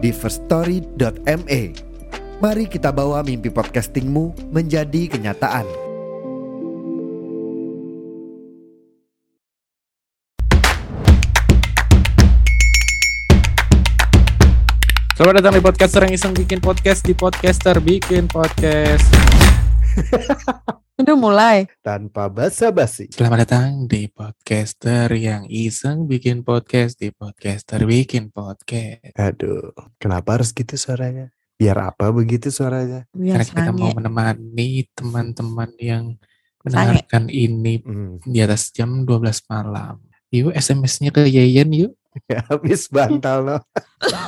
di firststory.me. Mari kita bawa mimpi podcastingmu menjadi kenyataan. Selamat datang di podcaster yang iseng bikin podcast di podcaster bikin podcast. Udah mulai. tanpa basa-basi. Selamat datang di podcaster yang iseng bikin podcast di podcaster bikin podcast. Aduh, kenapa harus gitu suaranya? Biar apa begitu suaranya? Karena kita mau menemani teman-teman yang Sange. mendengarkan ini Hmm, di atas jam 12 malam. Yuk SMS-nya ke Yeyen yuk. habis bantal no.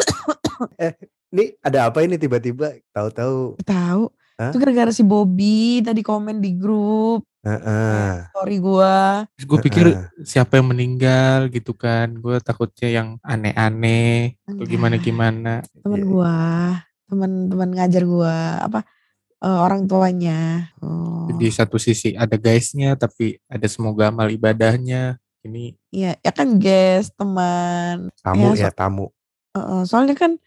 eh, ini ada apa ini tiba-tiba? Tahu-tahu. Tahu. Hah? Itu gara-gara si Bobby tadi komen di grup Heeh. story gua. Terus gue pikir Heeh. siapa yang meninggal gitu kan. Gue takutnya yang aneh-aneh atau gimana-gimana. Temen Iya. gua, teman-teman ngajar gua apa eh, orang tuanya. Oh. Di satu sisi ada guysnya tapi ada semoga amal ibadahnya. Ini Iya, ya kan guys, teman. Tamu Ya, ya, tamu. Heeh, soalnya kan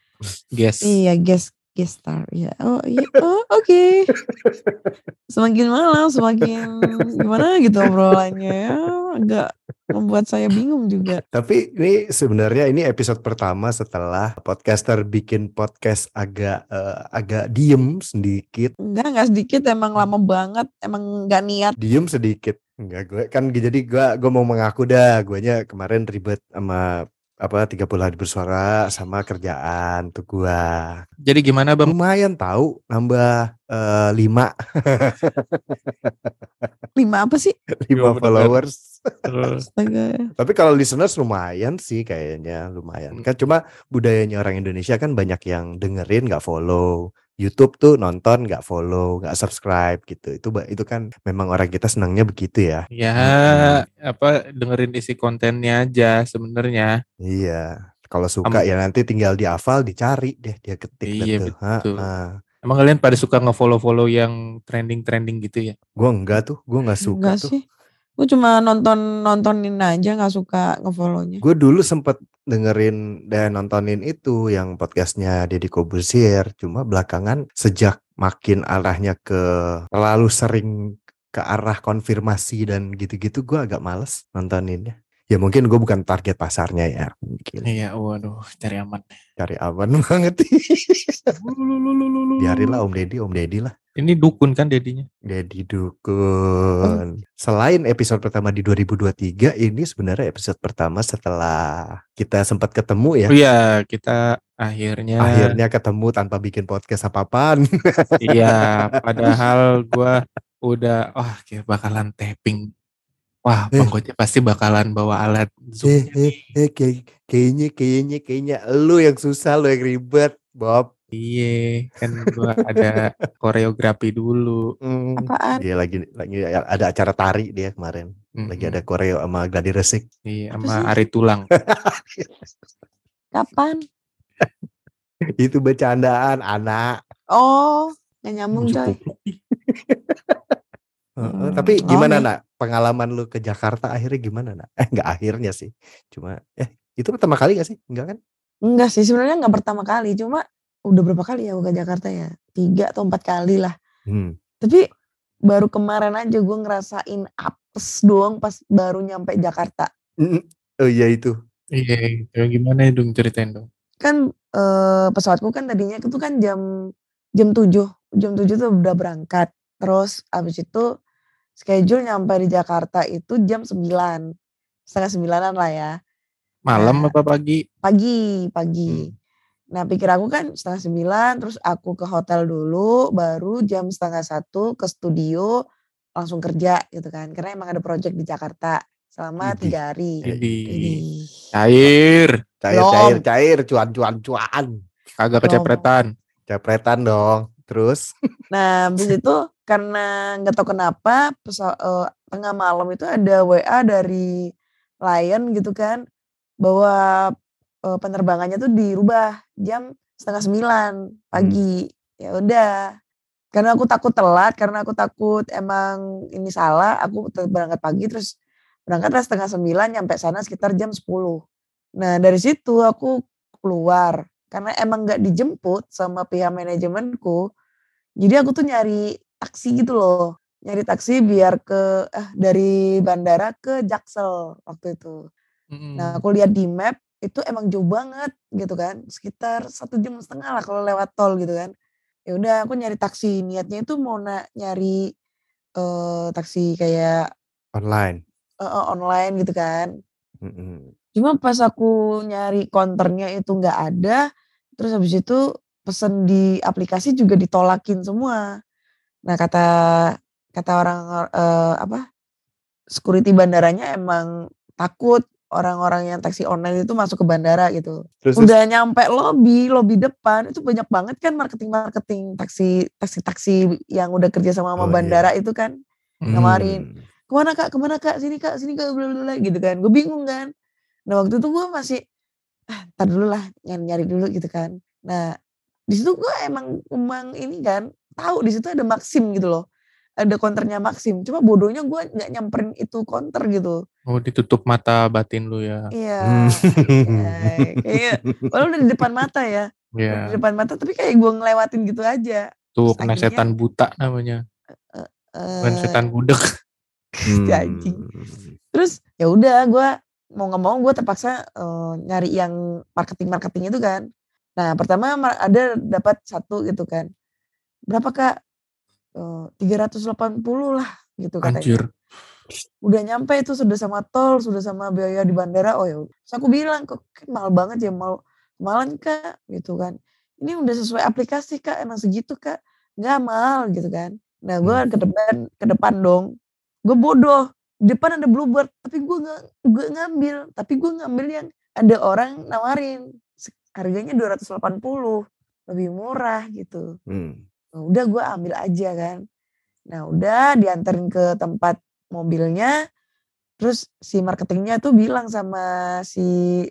guys. iya guest guest star. Ya. Oh iya. Oh, oke. Semakin malam semakin gimana gitu obrolannya. Ya, agak membuat saya bingung juga. Tapi ini sebenarnya ini episode pertama setelah podcaster bikin podcast agak eh, agak diem sedikit. Enggak, enggak sedikit emang lama banget, emang enggak niat. Diem sedikit. Enggak gue kan jadi gue gue mau mengaku dah, guanya kemarin ribet sama apa 30 hari bersuara sama kerjaan tuh gua. Jadi gimana Bang? Lumayan tahu nambah eh, lima Lima apa sih? lima bener. followers. Terus. Tapi kalau listeners lumayan sih kayaknya lumayan. Kan cuma budayanya orang Indonesia kan banyak yang dengerin nggak follow. YouTube tuh nonton nggak follow, nggak subscribe gitu. Itu itu kan memang orang kita senangnya begitu ya. ya Hmm. apa dengerin isi kontennya aja sebenarnya. Iya. Kalau suka Am- ya nanti tinggal dihafal, dicari deh, dia ketik Iya, tuh. Ha, betul. ha. Emang kalian pada suka nge-follow-follow yang trending-trending gitu ya? Gua enggak tuh, gua nggak suka Enggak tuh. sih. Gue cuma nonton nontonin aja nggak suka ngefollownya. Gue dulu sempet dengerin dan nontonin itu yang podcastnya Deddy Kobusier. Cuma belakangan sejak makin arahnya ke terlalu sering ke arah konfirmasi dan gitu-gitu gue agak males nontoninnya. Ya mungkin gue bukan target pasarnya ya. Mungkin Iya, waduh, cari aman. cari aman banget. Biarinlah Om Deddy, Om Deddy lah. Ini dukun kan dedinya? Deddy Dukun. Selain episode pertama di 2023, ini sebenarnya episode pertama setelah kita sempat ketemu ya. Oh iya, kita akhirnya akhirnya ketemu tanpa bikin podcast apa-apaan. iya, padahal gua udah wah kayak bakalan tapping. Wah, Eh. Bang Gojek pasti bakalan bawa alat eh, Zoom. eh, eh, kayak- kayaknya, kayaknya, kayaknya lu yang susah, lu yang ribet, Bob. Iya, kan gua ada koreografi dulu. Hmm. Apaan? Dia lagi lagi ada acara tari dia kemarin. Lagi ada koreo sama Gladi Resik. Iya, sama? Ari Tulang. Kapan? Itu bercandaan anak. Oh, nggak nyambung coy. Hmm, Tapi gimana nak? Pengalaman lu ke Jakarta akhirnya gimana nak? Eh nggak akhirnya sih. Cuma eh itu pertama kali gak sih? Enggak kan? Enggak sih, sebenarnya nggak pertama kali. Cuma udah berapa kali ya gue ke Jakarta ya? Tiga atau empat kali lah. Hmm. Tapi baru kemarin aja gue ngerasain apes doang pas baru nyampe Jakarta. Oh iya itu. Iya, kayak gimana dong ceritain dong. Kan eh, pesawatku kan tadinya itu kan jam jam 7. Jam 7 tuh udah berangkat. Terus abis itu schedule nyampe di Jakarta itu jam 9. Setengah sembilanan lah ya. Malam Nah. apa pagi? Pagi, pagi. Hmm. Nah pikir aku kan setengah sembilan, terus aku ke hotel dulu, baru jam setengah satu ke studio langsung kerja gitu kan. Karena emang ada project di Jakarta selama tiga hari. Jadi Widih. cair. Cair, cair, cair, cuan, cuan, cuan. Kagak kecepretan. Capretan dong. Terus Nah, habis itu karena nggak tahu kenapa pesa- eh, tengah malam itu ada WA dari Lion gitu kan bahwa eh, penerbangannya tuh dirubah jam setengah sembilan pagi. Ya udah. Karena aku takut telat, karena aku takut emang ini salah, aku berangkat pagi terus berangkatlah setengah sembilan nyampe sana sekitar jam 10. Nah dari situ aku keluar karena emang nggak dijemput sama pihak manajemenku. Jadi aku tuh nyari taksi gitu loh. Nyari taksi biar ke eh, dari bandara ke Jaksel waktu itu. Mm-mm. Nah aku lihat di map itu emang jauh banget gitu kan. Sekitar satu jam setengah lah kalau lewat tol gitu kan. Ya udah aku nyari taksi. Niatnya itu mau na- nyari eh, taksi kayak online. eh, eh, online gitu kan. Mm-mm. Cuma pas aku nyari konternya itu nggak ada, terus habis itu pesen di aplikasi juga ditolakin semua. Nah kata kata orang eh, apa security bandaranya emang takut orang-orang yang taksi online itu masuk ke bandara gitu. Terus, Udah nyampe lobby, lobby depan itu banyak banget kan marketing-marketing taksi taksi-taksi yang udah kerja sama sama Oh, iya. bandara itu kan nawarin Hmm. ke mana kak? Ke mana kak? Sini kak. Sini kak. Bla bla bla gitu kan. Gue bingung kan. Nah waktu itu gue masih ah tar dulu lah nyari nyari dulu gitu kan. Nah di situ gue emang emang ini kan tahu di situ ada Maxim gitu loh. Ada konternya Maxim cuma bodohnya gue nggak nyamperin itu konter gitu Oh ditutup mata batin lu ya. iya Hmm. ya, kayak walau udah di depan mata ya udah di Ya. depan mata tapi kayak gue ngelewatin gitu aja Tuh Terus kena akhirnya- setan buta namanya. Bukan Eh, setan budek. Hmm. anjing. Terus ya udah gue mau nggak mau gue terpaksa eh, nyari yang marketing marketing itu kan. Nah pertama ma- ada dapat satu gitu kan. Berapa kak? Tiga ratus delapan puluh lah gitu katanya. Anjir. Udah nyampe itu sudah sama tol, sudah sama biaya di bandara. Oh ya. Terus aku bilang kok mahal banget ya mal malan kak gitu kan. Ini udah sesuai aplikasi kak, emang segitu kak. Nggak mahal gitu kan. Nah gue Hmm. ke depan ke depan dong. Gue bodoh. Di depan ada bluebird, tapi gue nggak gue ngambil. Tapi gue ngambil yang ada orang nawarin harganya 280 lebih murah gitu. Hmm. Nah, udah gue ambil aja kan. Nah udah dianterin ke tempat mobilnya. Terus si marketingnya tuh bilang sama si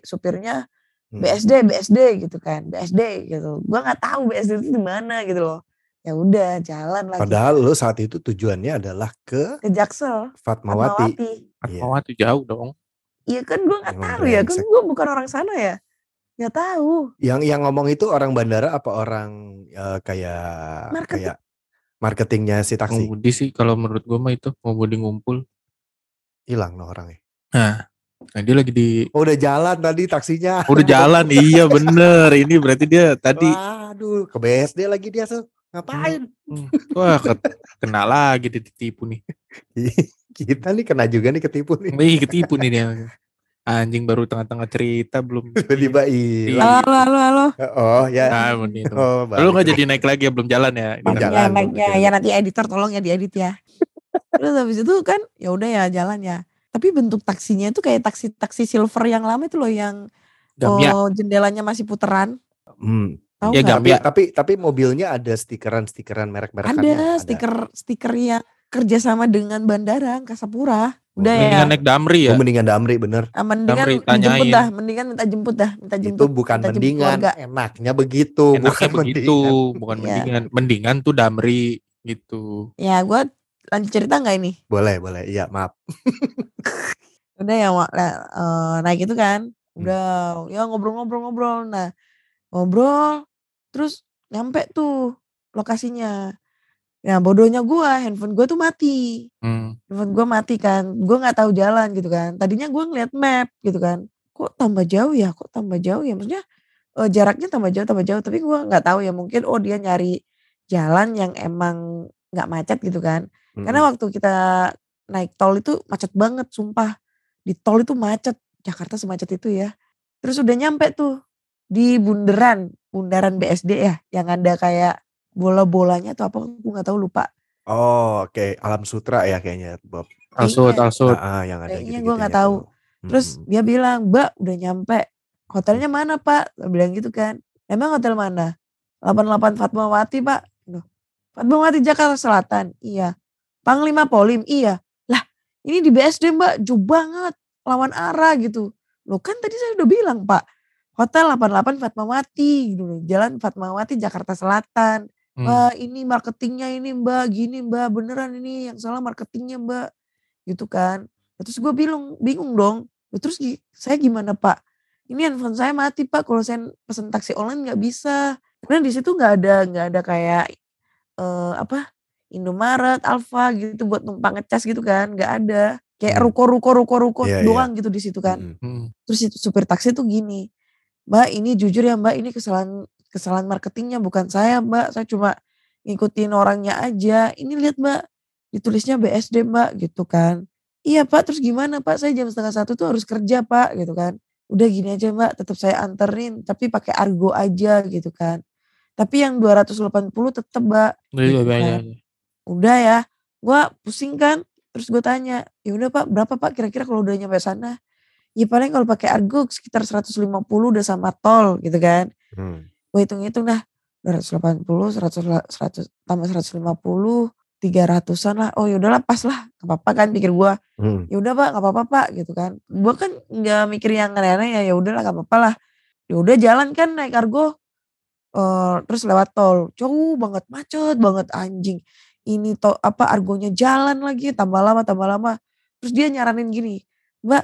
supirnya Hmm. BSD BSD gitu kan BSD gitu. Gue nggak tahu BSD itu di mana gitu loh. Ya udah jalan lagi Padahal lo saat itu tujuannya adalah ke ke Jaksel. Fatmawati. Fatmawati. Iya. Fatmawati jauh dong. Iya kan gue nggak tahu ya kan gue bukan orang sana ya. Nggak tahu. Yang yang ngomong itu orang bandara apa orang eh, kayak Marketing. kayak marketingnya si taksi? Ngumudi sih kalau menurut gua mah itu budi ngumpul. Hilang no orangnya. Nah, nah dia lagi di Oh, udah jalan tadi taksinya. udah jalan iya bener ini berarti dia tadi Waduh, ke BSD lagi dia tuh. Ngapain? Hmm, wah ke- kena lagi ditipu nih Kita nih kena juga nih ketipu nih. Wih ketipu nih dia anjing baru tengah-tengah cerita belum Tiba-tiba hilang. Halo halo halo. Oh ya. ah bener itu Oh, lu nggak balik. jadi naik lagi ya belum jalan ya Ini Belum kan- Ya jalan, belum naiknya jalan. ya nanti editor tolong ya diedit ya. Terus habis itu kan ya udah ya jalan ya. Tapi bentuk taksinya itu kayak taksi-taksi silver yang lama itu loh yang Gamya oh, jendelanya masih puteran. Hmm. Tahu Ya. Tapi, tapi tapi mobilnya ada stikeran-stikeran merek-merekannya. Ada stiker stiker yang kerjasama dengan bandara Angkasa Pura. Udah ya. mendingan naik damri ya Oh, mendingan Damri bener. Ah, mendingan Damri, tanyain. dah, mendingan minta jemput dah, minta jemput. Itu bukan minta jemput mendingan, keluarga. enaknya begitu, enaknya bukan begitu mendingan. bukan Iya. mendingan mendingan tuh damri gitu Ya gue lanjut cerita nggak ini? Boleh, boleh. Iya, maaf. Udah ya Wak, nah, eh, naik itu kan, udah ya ngobrol-ngobrol-ngobrol. Nah ngobrol, terus nyampe tuh lokasinya. Nah bodohnya gue, handphone gue tuh mati. Hmm. Handphone gue mati kan, gue nggak tahu jalan gitu kan. Tadinya gue ngeliat map gitu kan. Kok tambah jauh ya? Kok tambah jauh ya? Maksudnya eh, jaraknya tambah jauh, tambah jauh. Tapi gue nggak tahu ya mungkin oh dia nyari jalan yang emang nggak macet gitu kan. Karena Mm-mm. waktu kita naik tol itu macet banget, sumpah. Di tol itu macet, Jakarta semacet itu ya. Terus udah nyampe tuh di bundaran, bundaran BSD ya, yang ada kayak bola-bolanya atau apa, aku nggak tahu lupa. Oh, oke. Alam Sutra ya kayaknya, Bob. alsut Kayaknya- alsut Ah, ah, yang ada Kayaknya gitu gua nggak tahu. Terus dia bilang, Mbak udah nyampe. Hotelnya mana Pak? Dia bilang gitu kan. Emang hotel mana? 88 Fatmawati pak. Loh, Fatmawati Jakarta Selatan. Iya. Panglima Polim. Iya. Lah ini di BSD mbak. Jauh banget. Lawan arah gitu. Loh kan tadi saya udah bilang pak. Hotel 88 Fatmawati gitu loh. Jalan Fatmawati Jakarta Selatan. Hmm. Mbak ini marketingnya ini mbak. Gini mbak. Beneran ini yang salah marketingnya mbak. Gitu kan. Terus gue bingung, bingung dong. Loh, Terus saya gimana pak? Ini handphone saya mati pak. Kalau saya pesen taksi online nggak bisa. Karena di situ nggak ada nggak ada kayak eh, apa Indomaret, Alfa gitu buat numpang ngecas gitu kan. Nggak ada. Kayak Hmm. ruko-ruko ruko-ruko Iya, doang gitu di situ kan. Hmm. Terus itu supir taksi tuh gini, Mbak ini jujur ya Mbak ini kesalahan kesalahan marketingnya bukan saya Mbak, saya cuma ngikutin orangnya aja. Ini lihat Mbak, ditulisnya BSD Mbak gitu kan. Iya Pak, terus gimana Pak? Saya jam setengah satu tuh harus kerja Pak gitu kan. Udah gini aja Mbak, tetap saya anterin tapi pakai argo aja gitu kan. Tapi yang 280 tetap Mbak. Gitu kan. Udah ya, gua pusing kan. Terus gue tanya, ya udah Pak, berapa Pak kira-kira kalau udah nyampe sana? Ya paling kalau pakai argo sekitar 150 udah sama tol gitu kan. Hmm. Gue hitung-hitung dah 280, 100, la- 100 tambah 150, 300-an lah. Oh ya udahlah pas lah, gak apa-apa kan pikir gua. Hmm. Ya udah Pak, gak apa-apa Pak gitu kan. Gua kan nggak mikir yang aneh-aneh ya, ya udahlah gak apa-apa lah. Ya udah jalan kan naik argo eh terus lewat tol. Jauh banget, macet banget anjing. Ini to apa argonya jalan lagi tambah lama tambah lama. Terus dia nyaranin gini, "Mbak,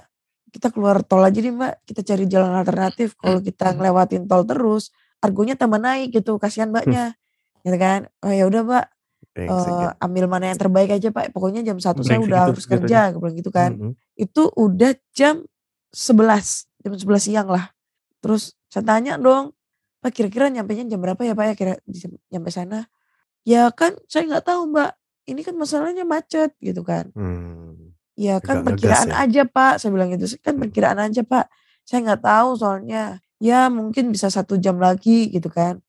kita keluar tol aja nih, Mbak. Kita cari jalan alternatif. Kalau kita ngelewatin tol terus, argonya tambah naik gitu. Kasihan Mbaknya." Gitu kan. Oh ya udah, Mbak. Ya. ambil mana yang terbaik aja, Pak. Pokoknya jam satu saya udah harus kerja, bilang gitu kan Mm-mm. itu udah jam 11 jam 11 siang lah terus saya tanya dong pak kira-kira nyampe jam berapa ya pak ya kira nyampe sana ya kan saya nggak tahu mbak ini kan masalahnya macet gitu kan Hmm. ya kan Agak perkiraan ya? aja pak saya bilang gitu kan perkiraan aja pak saya nggak tahu soalnya ya mungkin bisa satu jam lagi gitu kan.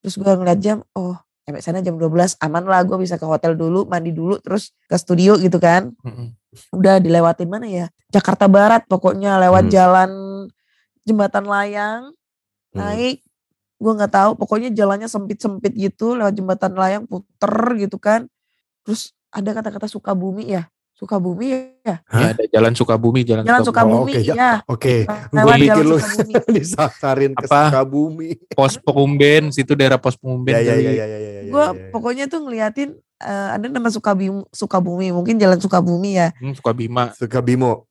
Terus gue ngeliat jam oh sampai sana jam 12 aman lah gue bisa ke hotel dulu mandi dulu terus ke studio gitu kan. Udah dilewatin mana ya? Jakarta Barat pokoknya lewat Hmm. jalan jembatan layang Hmm. naik gue nggak tahu pokoknya jalannya sempit sempit gitu lewat jembatan layang puter gitu kan. Terus ada kata-kata Sukabumi ya Sukabumi ya Ya, ada jalan Sukabumi, jalan, jalan Sukabumi. Sukabumi oke, ya. ya Oke, gue jalan lu Sukabumi disasarin ke Apa? Sukabumi. Pos Pengumben, situ daerah Pos Pengumben Ya ya ya ya ya ya. ya, gue ya, ya. pokoknya tuh ngeliatin eh, ada nama Sukabumi Sukabumi mungkin jalan Sukabumi ya Hmm, Sukabima. Sukabimo.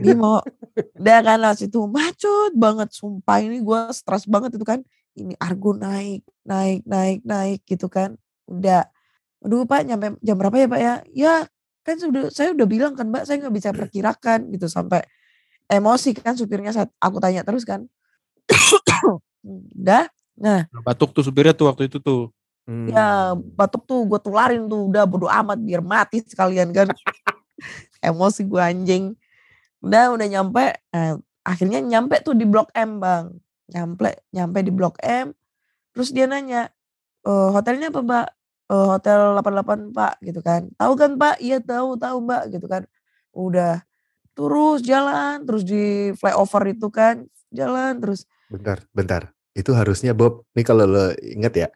Bimo. Udah kan lewat situ macet banget sumpah ini gue stres banget itu kan. Ini argo naik, naik, naik, naik gitu kan. Udah. Aduh Pak nyampe jam berapa ya Pak ya? Ya kan sudah saya udah bilang kan Mbak saya nggak bisa perkirakan gitu sampai emosi kan supirnya saat aku tanya terus kan. udah Batuk tuh supirnya tuh waktu itu tuh. Hmm. ya batuk tuh gue tularin tuh udah bodo amat biar mati sekalian kan. emosi gue anjing. Udah udah nyampe eh, akhirnya nyampe tuh di Blok M bang nyampe nyampe di Blok M terus dia nanya e, hotelnya apa mbak "E, hotel 88 pak gitu kan tahu kan pak iya tahu tahu mbak gitu kan udah terus jalan terus di flyover itu kan jalan terus Bentar, bentar. Itu harusnya Bob, nih kalau lo inget ya,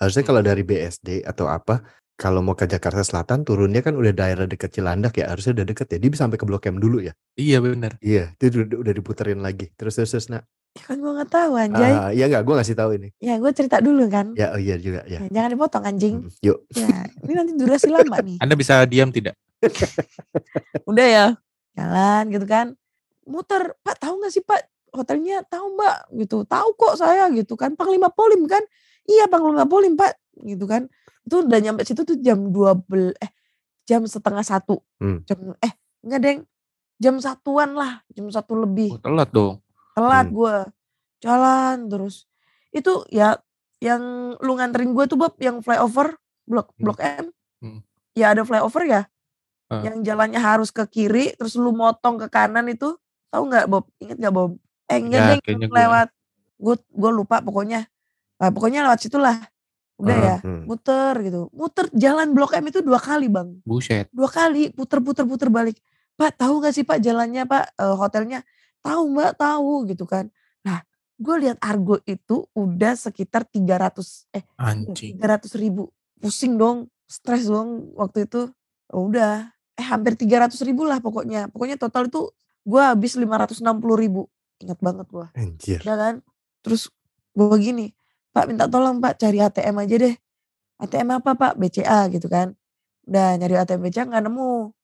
harusnya kalau dari BSD atau apa, kalau mau ke Jakarta Selatan turunnya kan udah daerah dekat Cilandak ya, harusnya udah deket ya. Dia bisa sampai ke Blok M dulu ya. Iya bener. Iya, itu udah, udah diputerin lagi. Terus terus terus nak. Ya kan gue nggak tahu anjay. Ah, iya nggak, gue ngasih tahu ini. ya gue cerita dulu kan. Ya, oh iya juga ya. Ya, jangan dipotong anjing. Mm, Yuk. ya ini nanti durasi lama nih. Anda bisa diam tidak? udah ya jalan gitu kan. Muter pak tahu nggak sih pak? Hotelnya tahu mbak? Gitu. Tahu kok saya gitu kan. Panglima polim kan. Iya panglima polim pak gitu kan. Itu udah nyampe situ tuh jam dua bel eh jam setengah satu. Hmm. jam eh enggak deng. Jam satuan lah jam satu lebih. Oh, telat dong. Telat Hmm. gue jalan terus itu ya yang lu nganterin gue tuh Bob yang flyover blok Hmm. blok M Hmm. ya ada flyover ya Ah. yang jalannya harus ke kiri terus lu motong ke kanan itu tahu nggak Bob inget nggak Bob eh enggak Ya, deh lewat gue gue lupa pokoknya nah, pokoknya lewat situlah udah Ah, ya hmm. muter gitu muter jalan blok M itu dua kali bang Buset. dua kali puter puter puter balik pak tahu nggak sih pak jalannya pak eh, hotelnya tahu mbak tahu gitu kan. Nah gue lihat Argo itu udah sekitar 300 eh Anjing. 300 ribu. Pusing dong stres dong waktu itu. Udah eh hampir 300 ribu lah pokoknya. Pokoknya total itu gue habis 560 ribu. Ingat banget gue Anjir. udah kan? Terus gue gini pak minta tolong pak cari ATM aja deh. ATM apa pak? BCA gitu kan. Udah nyari ATM BCA nggak nemu.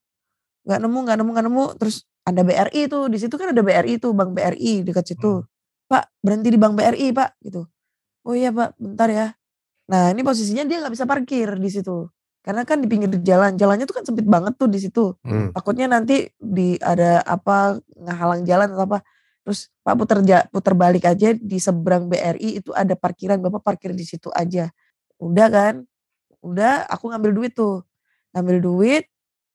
Nggak nemu nggak nemu nggak nemu. Terus ada BRI tuh di situ kan ada BRI tuh bank BRI dekat situ. Pak berhenti di bank BRI pak gitu. Oh iya pak bentar ya. Nah ini posisinya dia nggak bisa parkir di situ. Karena kan di pinggir jalan jalannya tuh kan sempit banget tuh di situ. Hmm. takutnya nanti di ada apa ngehalang jalan atau apa. Terus pak puter ja- puter balik aja di seberang BRI itu ada parkiran bapak parkir di situ aja. Udah kan? Udah aku ngambil duit tuh. Ngambil duit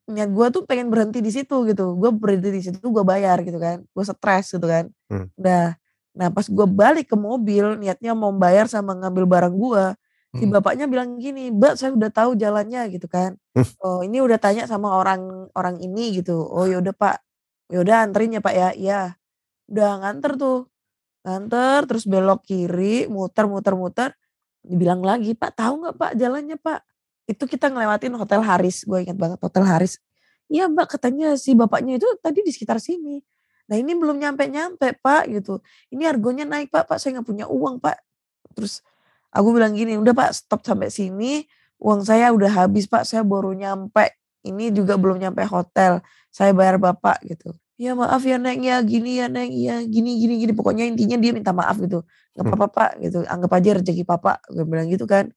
niat gue tuh pengen berhenti di situ gitu. Gue berhenti di situ gue bayar gitu kan. Gue stres gitu kan. Hmm. udah nah pas gue balik ke mobil niatnya mau bayar sama ngambil barang gue si Hmm. bapaknya bilang gini mbak saya udah tahu jalannya gitu kan. Hmm. oh ini udah tanya sama orang orang ini gitu. Oh yaudah pak. Yaudah anterin ya pak ya. Iya. Udah nganter tuh. Nganter terus belok kiri muter muter muter. Dibilang lagi pak tahu nggak pak jalannya pak itu kita ngelewatin hotel Haris gue ingat banget hotel Haris. Iya mbak katanya si bapaknya itu tadi di sekitar sini. Nah ini belum nyampe nyampe pak gitu. Ini argonya naik pak pak saya nggak punya uang pak. Terus aku bilang gini udah pak stop sampai sini. Uang saya udah habis pak. Saya baru nyampe. Ini juga belum nyampe hotel. Saya bayar bapak gitu. Ya maaf ya neng. Ya gini ya neng. Ya gini gini gini. Pokoknya intinya dia minta maaf gitu. Nggak Hmm. apa-apa pak gitu. Anggap aja rezeki papa gue bilang gitu kan.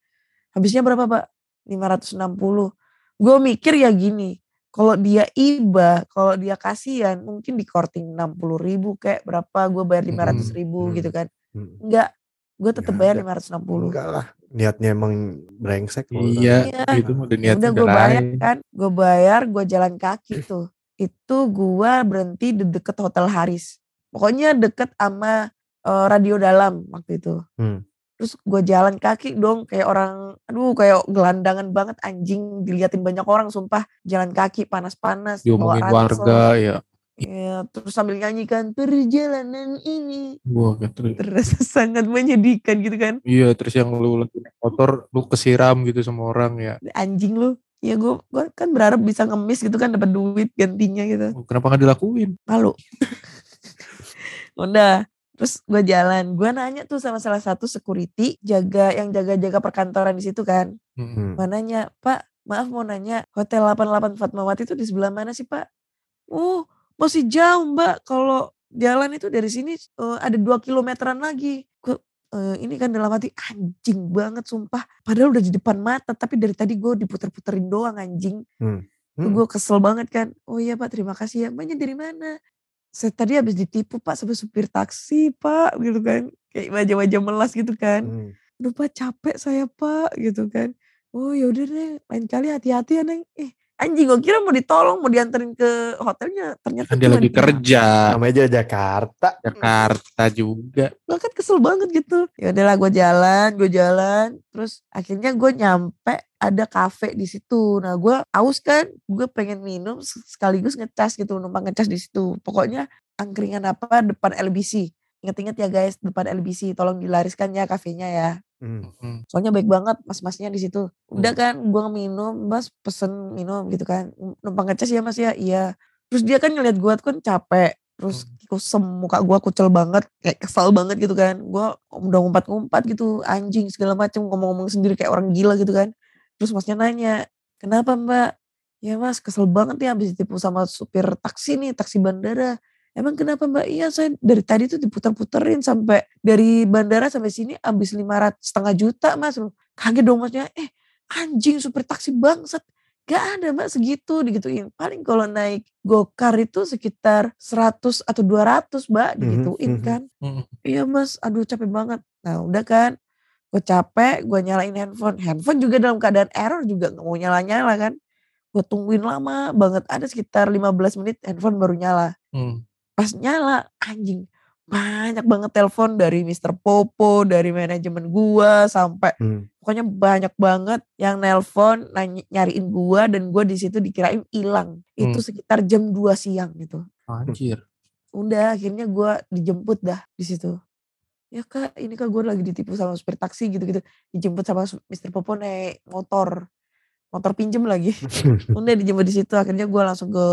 Habisnya berapa pak 560 gue mikir ya gini kalau dia iba kalau dia kasihan mungkin di korting 60 ribu kayak berapa gue bayar 500 ribu Hmm. gitu kan Hmm. enggak gue tetap bayar ada. 560 Enggak lah. Niatnya emang brengsek. Iya, Iya. itu udah niatnya udah gue bayar kan gue bayar gue jalan kaki tuh itu gue berhenti di deket hotel Haris pokoknya deket sama eh, radio dalam waktu itu Hmm. Terus gue jalan kaki dong kayak orang aduh kayak gelandangan banget anjing diliatin banyak orang sumpah jalan kaki panas-panas Diomongin warga ya. ya terus sambil nyanyikan perjalanan ini Wah, gitu. terasa sangat menyedihkan gitu kan Iya, terus yang lu lagi motor, lu kesiram gitu sama orang ya. anjing lu ya gue gua kan berharap bisa ngemis gitu kan dapat duit gantinya gitu Oh, Kenapa nggak dilakuin? malu udah terus gue jalan gue nanya tuh sama salah satu security jaga yang jaga-jaga perkantoran di situ kan. Hmm. Hmm. Gue nanya pak maaf mau nanya hotel 88 Fatmawati itu di sebelah mana sih pak? Oh masih jauh mbak. Kalau jalan itu dari sini eh, ada dua kilometeran lagi. Gue ini kan dalam hati anjing banget sumpah. Padahal udah di depan mata tapi dari tadi gue diputer-puterin doang anjing. Hmm. gue kesel banget kan. Oh iya pak terima kasih ya. Mbaknya dari mana saya tadi habis ditipu pak sama supir taksi pak gitu kan. Kayak wajah-wajah melas gitu kan. Hmm. aduh pak capek saya pak gitu kan. Oh yaudah deh lain kali hati-hati ya neng. Eh anjing gue kira mau ditolong mau dianterin ke hotelnya ternyata Kan dia lagi kerja. Namanya aja Jakarta. Jakarta juga. gue kan kesel banget gitu ya udahlah gue jalan gue jalan terus akhirnya gue nyampe ada kafe di situ nah gue aus kan gue pengen minum sekaligus ngecas gitu numpang ngecas di situ pokoknya angkringan apa depan LBC inget-inget ya guys depan LBC tolong dilariskan ya kafenya ya. Hmm. Hmm. soalnya baik banget mas-masnya di situ. Udah kan gue minum mas pesen minum gitu kan. Numpang ngecas ya mas ya? Iya. Terus dia kan ngeliat gue kan capek terus kusem muka gue kucel banget kayak kesal banget gitu kan. Gue udah ngumpat-ngumpat gitu anjing segala macem ngomong-ngomong sendiri kayak orang gila gitu kan. Terus masnya nanya kenapa mbak? Ya mas kesel banget nih habis ditipu sama supir taksi nih taksi bandara Emang kenapa mbak? Iya saya dari tadi tuh diputer-puterin sampai dari bandara sampai sini habis lima ratus setengah juta mas. Kaget dong masnya. Eh anjing supir taksi bangsat. Gak ada mbak segitu digituin. Paling kalau naik gokar itu sekitar 100 atau 200 mbak digituin mhm. kan. Hmm. Iya mas, aduh capek banget. Nah udah kan, gue capek, gue nyalain handphone. Handphone juga dalam keadaan error juga nggak mau nyala-nyala kan. Gue tungguin lama banget, ada sekitar 15 menit handphone baru nyala. Hmm. Pas nyala, anjing banyak banget telepon dari Mr. Popo, dari manajemen gua sampai Hmm. pokoknya banyak banget yang nelpon nyariin gua dan gua di situ dikirain hilang. Itu sekitar jam 2 siang gitu. Anjir. Udah akhirnya gua dijemput dah di situ. ya kak ini kak gue lagi ditipu sama supir taksi gitu-gitu dijemput sama Mr. Popo naik motor motor pinjem lagi udah dijemput di situ akhirnya gue langsung ke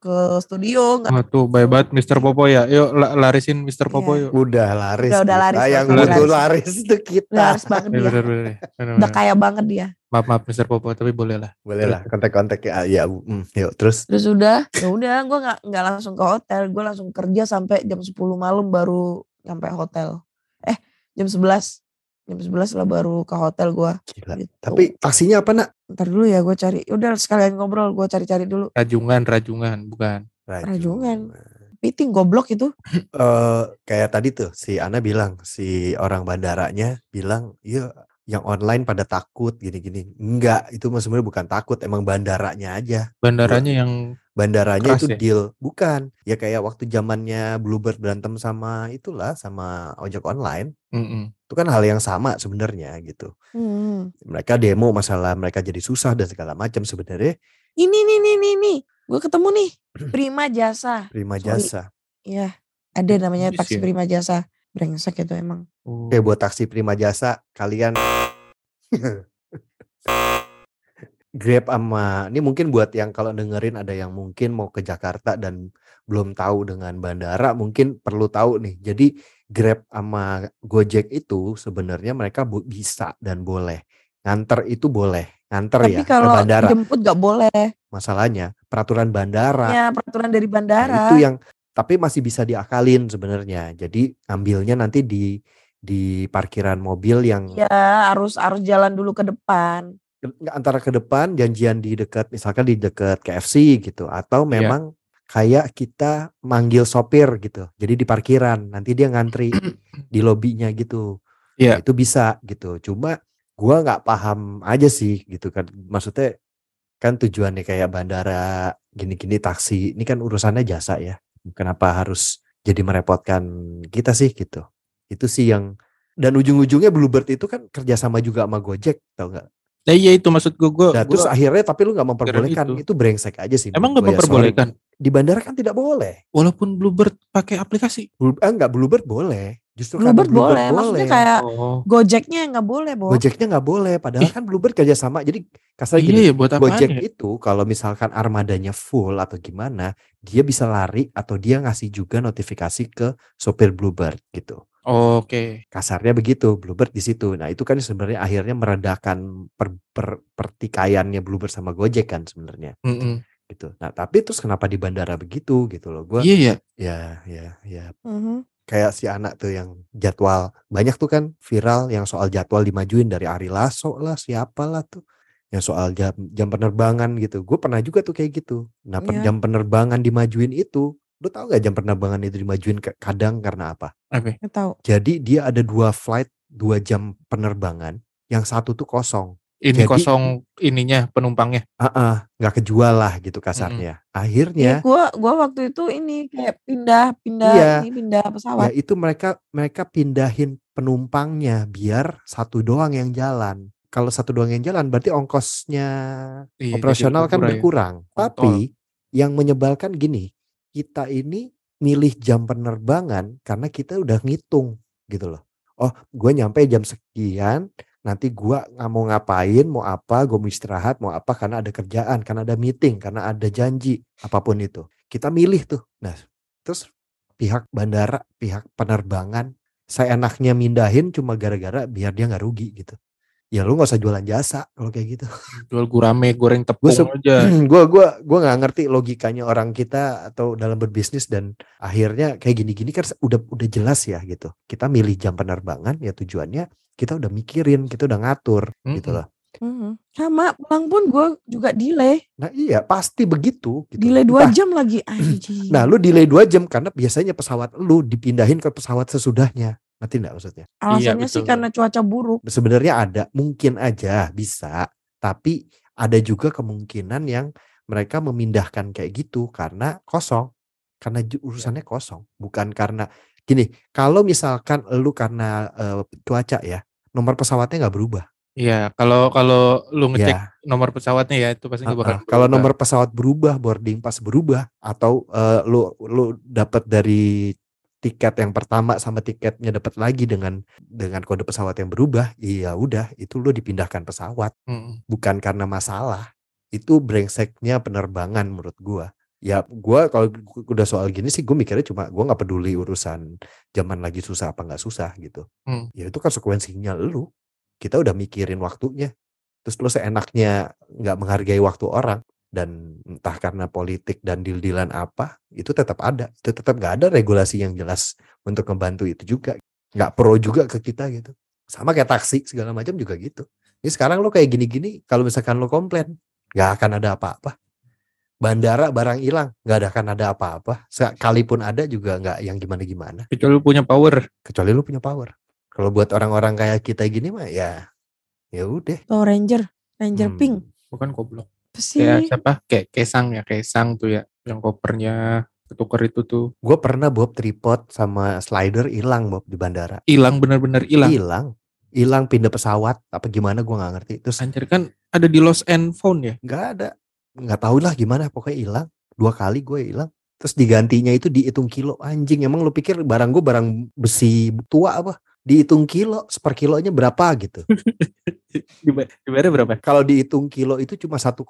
ke studio nggak Wah tuh baik banget Mr. Popo ya. Yuk la- larisin Mr. Popo Iya. yuk. Udah laris. Udah- udah laris, Yang udah butuh laris. laris itu kita. harus banget Ya, dia bener, bener, bener, udah kaya banget dia Maaf maaf Mr. Popo tapi boleh lah. Boleh lah kontak-kontak ya. Ya, mm, yuk terus. terus udah ya udah gue nggak nggak langsung ke hotel gue langsung kerja sampai jam 10 malam baru nyampe hotel eh jam 11 jam 11 lah baru ke hotel gue Gila. gitu. Tapi taksinya apa nak? ntar dulu ya gue cari udah sekalian ngobrol gue cari-cari dulu Rajungan rajungan bukan. Rajungan. piting goblok itu eh kayak tadi tuh si Ana bilang si orang bandaranya bilang iya yang online pada takut gini-gini. Enggak itu mah sebenarnya bukan takut emang bandaranya aja. Bandaranya yang bandaranya Keras itu ya? deal. Bukan. Ya kayak waktu zamannya Bluebird berantem sama itulah sama ojek online mm-mm. itu kan hal yang sama sebenarnya gitu. Hmm. mereka demo masalah mereka jadi susah dan segala macam sebenarnya. Ini nih nih nih nih. Gue ketemu nih. Prima jasa. Prima jasa. Iya, ada namanya taksi ya. prima jasa. Brengsek itu emang. Oke buat taksi prima jasa kalian Grab sama ini mungkin buat yang kalau dengerin ada yang mungkin mau ke Jakarta dan belum tahu dengan bandara mungkin perlu tahu nih. Jadi Grab sama Gojek itu sebenarnya mereka bisa dan boleh. Nganter itu boleh. Nganter Tapi ya ke kalau bandara. jemput gak boleh. Masalahnya peraturan bandara Ya peraturan dari Nah, bandara. itu yang tapi masih bisa diakalin sebenarnya. Jadi ngambilnya nanti di di parkiran mobil yang Ya harus harus jalan dulu ke depan. nggak antara ke depan janjian di dekat misalkan di dekat KFC gitu atau Iya. memang kayak kita manggil sopir gitu. Jadi di parkiran nanti dia ngantri di lobinya gitu. Nah, Iya. itu bisa gitu. Cuma gua nggak paham aja sih gitu kan. Maksudnya kan tujuannya kayak bandara gini-gini taksi ini kan urusannya jasa ya. Kenapa harus jadi merepotkan kita sih gitu. Itu sih yang dan ujung-ujungnya Bluebird itu kan kerjasama juga sama Gojek tau nggak? Nah, iya itu maksud gue. Gue Nah, terus akhirnya tapi lu nggak memperbolehkan itu. itu. brengsek aja sih. emang nggak gua ya, memperbolehkan. Di bandara kan tidak boleh. Walaupun Bluebird pakai aplikasi. Blue, ah, enggak Bluebird boleh. Justru Bluebird Bluebird boleh. Maksudnya kayak Oh. Gojeknya nggak boleh, Bo. Gojeknya nggak boleh. Padahal Ih. kan Bluebird kerjasama. Jadi kasar Iya gini. ya buat apa Gojek ya? itu kalau misalkan armadanya full atau gimana, dia bisa lari atau dia ngasih juga notifikasi ke sopir Bluebird gitu. Oke. Kasarnya begitu, Bluebird di situ. Nah, itu kan sebenarnya akhirnya meredakan per, per- pertikaiannya Bluebird sama Gojek kan sebenarnya Mm-mm. gitu. Nah, tapi terus kenapa di bandara begitu gitu loh. Gua Iya ya. ya ya ya Mhm. Kayak si anak tuh yang jadwal banyak tuh kan viral yang soal jadwal dimajuin dari Ari Lasso lah siapa lah tuh yang soal jam jam penerbangan gitu gue pernah juga tuh kayak gitu nah Iya. jam penerbangan dimajuin itu lu tahu nggak jam penerbangan itu dimajuin ke- kadang karena apa Oke. Tahu. jadi dia ada dua flight dua jam penerbangan yang satu tuh kosong Ini Jadi- kosong ininya penumpangnya. ah ah, nggak kejual lah gitu kasarnya akhirnya Iya, gua gua waktu itu ini kayak pindah pindah Iya. ini pindah ya pesawat. itu mereka mereka pindahin penumpangnya biar satu doang yang jalan kalau satu doang yang jalan berarti ongkosnya Iya, operasional kan berkurang ya. berkurang. Tapi yang menyebalkan gini, kita ini milih jam penerbangan karena kita udah ngitung gitu loh. Oh, gue nyampe jam sekian, nanti gua nggak mau ngapain, mau apa, gue mau istirahat, mau apa karena ada kerjaan, karena ada meeting, karena ada janji, apa pun itu. Kita milih tuh. Nah, terus pihak bandara, pihak penerbangan, saya enaknya mindahin cuma gara-gara biar dia nggak rugi gitu. Ya lu nggak usah jualan jasa kalau kayak gitu. Jual gurame goreng tepung sep- aja. gua gua gua nggak ngerti logikanya orang kita atau dalam berbisnis dan akhirnya kayak gini-gini kan udah udah jelas ya gitu. Kita milih jam penerbangan ya tujuannya kita udah mikirin, kita udah ngatur gitu Mm-mm. loh. Mhm. Sama pulang pun gue juga delay. Nah iya pasti begitu. Gitu. Delay dua jam lagi anjing. Nah lu delay dua jam karena biasanya pesawat lu dipindahin ke pesawat sesudahnya. Ngerti nggak maksudnya? Alasannya sih betul. karena cuaca buruk. Sebenarnya ada, mungkin aja bisa, tapi ada juga kemungkinan yang mereka memindahkan kayak gitu karena kosong, karena ju- urusannya kosong, bukan karena gini. Kalau misalkan lu karena eh, cuaca ya, nomor pesawatnya nggak berubah. Iya, kalau kalau lu ngecek Ya, nomor pesawatnya ya itu pasti bakal uh-uh. kalau nomor pesawat berubah, boarding pas berubah, atau eh, lu lu dapat dari tiket yang pertama sama tiketnya dapat lagi dengan dengan kode pesawat yang berubah, iya udah itu lo dipindahkan pesawat, Mm. bukan karena masalah. Itu brengseknya penerbangan menurut gua. Ya gua kalau udah soal gini sih gue mikirnya cuma gua nggak peduli urusan zaman lagi susah apa nggak susah gitu. Hmm. Ya itu konsekuensinya lu. Kita udah mikirin waktunya. Terus lo seenaknya nggak menghargai waktu orang dan entah karena politik dan deal-dealan apa itu tetap ada. Itu tetap nggak ada regulasi yang jelas untuk membantu itu juga. Nggak pro juga ke kita gitu. Sama kayak taksi segala macam juga gitu. Ini sekarang lo kayak gini-gini kalau misalkan lo komplain nggak akan ada apa-apa. Bandara barang hilang nggak ada akan ada apa-apa. Sekalipun ada juga nggak yang gimana-gimana. Kecuali lu punya power. kecuali lo punya power. Kalau buat orang-orang kayak kita gini mah ya ya udah. Tuh Ranger, Ranger Hmm. Pink. Bukan goblok. Apa sih? Kayak siapa? Kayak Kesang ya, Kesang tuh ya. Yang kopernya ketuker itu tuh. gue pernah bob tripod sama slider hilang bob di bandara Hilang bener-bener hilang. hilang hilang pindah pesawat apa gimana gua nggak ngerti terus Anjir kan ada di lost and found ya. nggak ada nggak tahu lah gimana pokoknya hilang dua kali gue hilang terus digantinya itu dihitung kilo anjing emang lu pikir barang gue barang besi tua apa dihitung kilo seper kilonya berapa gitu Dibayarnya berapa? kalau dihitung kilo itu cuma 1,3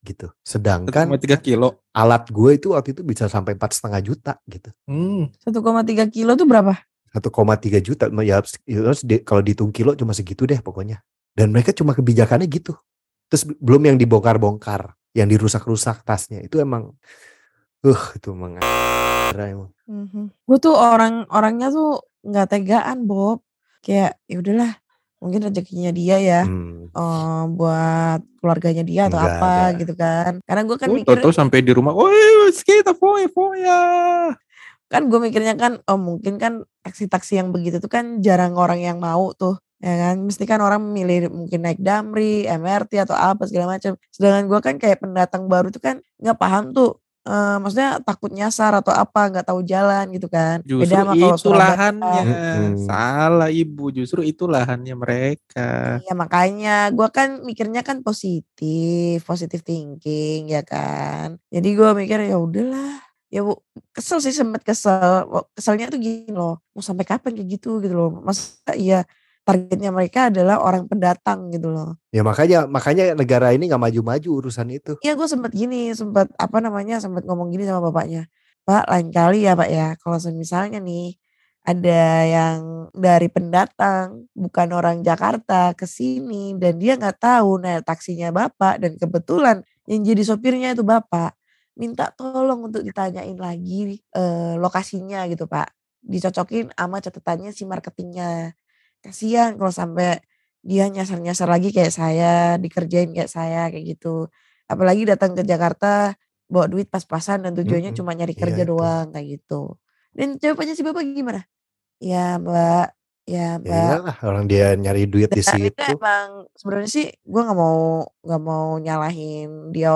gitu sedangkan 1,3 kilo. alat gue itu waktu itu bisa sampai empat setengah juta gitu Hmm. 1,3 kilo tuh berapa? 1,3 juta ya ya, terus di- kalau dihitung kilo cuma segitu deh pokoknya dan mereka cuma kebijakannya gitu terus belum yang dibongkar-bongkar yang dirusak-rusak tasnya itu emang uh itu emang emang Gue tuh orang orangnya tuh nggak tegaan Bob. Kayak ya udahlah, mungkin rezekinya dia ya. Hmm, eh, buat keluarganya dia atau Nggak apa gitu kan. Karena gue kan Oh, mikir Toto sampai di rumah, woi, kita foya, foya. kan gue mikirnya kan oh mungkin kan taksi-taksi yang begitu tuh kan jarang orang yang mau tuh ya kan mesti kan orang milih mungkin naik damri MRT atau apa segala macam sedangkan gue kan kayak pendatang baru tuh kan nggak paham tuh eh, maksudnya takut nyasar atau apa nggak tahu jalan gitu kan Justru beda sama kalau itu lahannya. Mm-mm. Salah ibu, justru itu lahannya mereka. Ya makanya gue kan mikirnya kan positif, positif thinking ya kan. Jadi gue mikir ya udahlah. Ya bu, kesel sih sempet kesel. Keselnya tuh gini loh, mau sampai kapan kayak gitu gitu loh. Masa iya targetnya mereka adalah orang pendatang gitu loh. ya makanya makanya negara ini nggak maju-maju urusan itu Iya gue sempet gini, sempet apa namanya, sempet ngomong gini sama bapaknya. Pak lain kali ya pak ya, kalau misalnya nih ada yang dari pendatang bukan orang Jakarta ke sini dan dia nggak tahu nah taksinya bapak dan kebetulan yang jadi sopirnya itu bapak minta tolong untuk ditanyain lagi eh, lokasinya gitu pak dicocokin sama catatannya si marketingnya kasihan kalau sampai dia nyasar-nyasar lagi kayak saya dikerjain kayak saya kayak gitu. Apalagi datang ke Jakarta bawa duit pas-pasan dan tujuannya Mm-mm. cuma nyari Iya, kerja itu. doang kayak gitu. Dan jawabannya si bapak gimana? Ya mbak. Ya ya mbak. Iyalah orang dia nyari duit di dan itu situ. emang sebenarnya sih gue nggak mau nggak mau nyalahin dia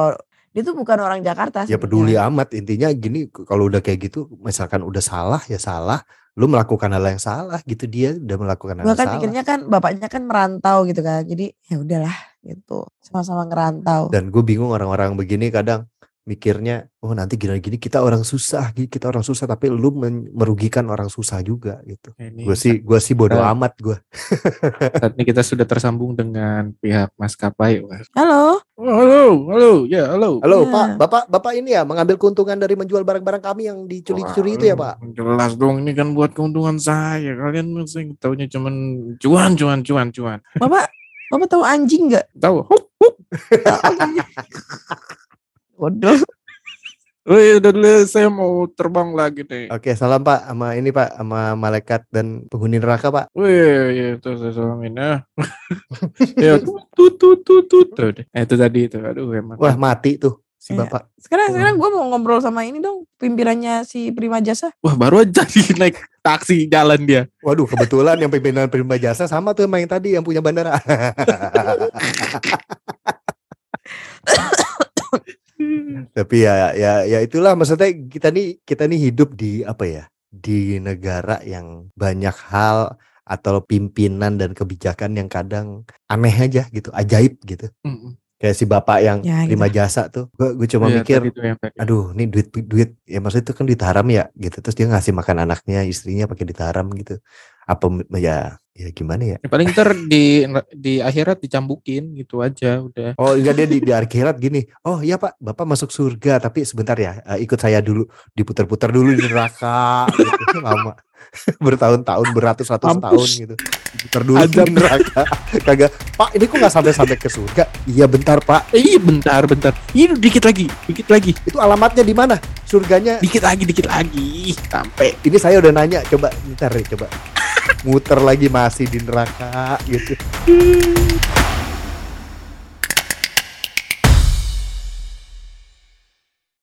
dia tuh bukan orang Jakarta ya peduli amat. Intinya gini kalau udah kayak gitu misalkan udah salah ya salah lu melakukan hal yang salah gitu dia udah melakukan hal yang kan salah. pikirnya kan bapaknya kan merantau gitu kan jadi ya udahlah gitu sama-sama ngerantau. Dan gue bingung orang-orang begini kadang mikirnya oh nanti gini-gini kita orang susah kita orang susah tapi lu merugikan orang susah juga gitu Ini gue sih gue sih bodoh Nah. amat gue saat ini kita sudah tersambung dengan pihak maskapai. Halo halo, halo, ya halo. halo Ya. pak bapak bapak ini ya mengambil keuntungan dari menjual barang-barang kami yang dicuri-curi itu ya pak Jelas dong, ini kan buat keuntungan saya. Kalian masih taunya cuman cuan, cuan, cuan, cuan. bapak bapak tahu anjing nggak Tahu? bodoh Wih, udah dulu saya mau terbang lagi nih. oke salam pak sama ini pak sama malaikat dan penghuni neraka pak Wih, ya itu saya salamin ya. ya, tut, tut, tut, tut, tuh deh. Eh, itu tadi itu. Aduh, emang. wah mati tuh si Iya. bapak sekarang sekarang gue mau ngobrol sama ini dong pimpinannya si Prima Jasa Wah, baru aja di naik taksi jalan dia. Waduh, kebetulan yang pimpinan Prima Jasa sama tuh sama yang tadi yang punya bandara. Tapi ya ya ya itulah maksudnya kita nih kita nih hidup di apa ya? Di negara yang banyak hal atau pimpinan dan kebijakan yang kadang aneh aja gitu, ajaib gitu. Mm-mm. Kayak si bapak yang Ya, terima jasa tuh. Gue gue cuma Iya, mikir, tadi tuh yang tadi. aduh ini duit duit ya maksudnya itu kan duit haram ya gitu. Terus dia ngasih makan anaknya, istrinya pakai duit haram gitu. Apa ya ya gimana ya? Ya, paling ntar di di akhirat dicambukin gitu aja udah. Oh enggak dia di, di akhirat gini. Oh iya pak, bapak masuk surga tapi sebentar ya eh, ikut saya dulu diputar-putar dulu di neraka. gitu. Lama bertahun-tahun beratus-ratus tahun gitu. Diputar dulu di neraka. Kagak pak ini kok nggak sampai-sampai ke surga? Iya bentar pak. Eh, iya bentar bentar. Ini dikit lagi, dikit lagi, Itu alamatnya di mana? Surganya dikit lagi, dikit lagi. Sampai. ini saya udah nanya coba bentar ya coba. Muter lagi masih di neraka gitu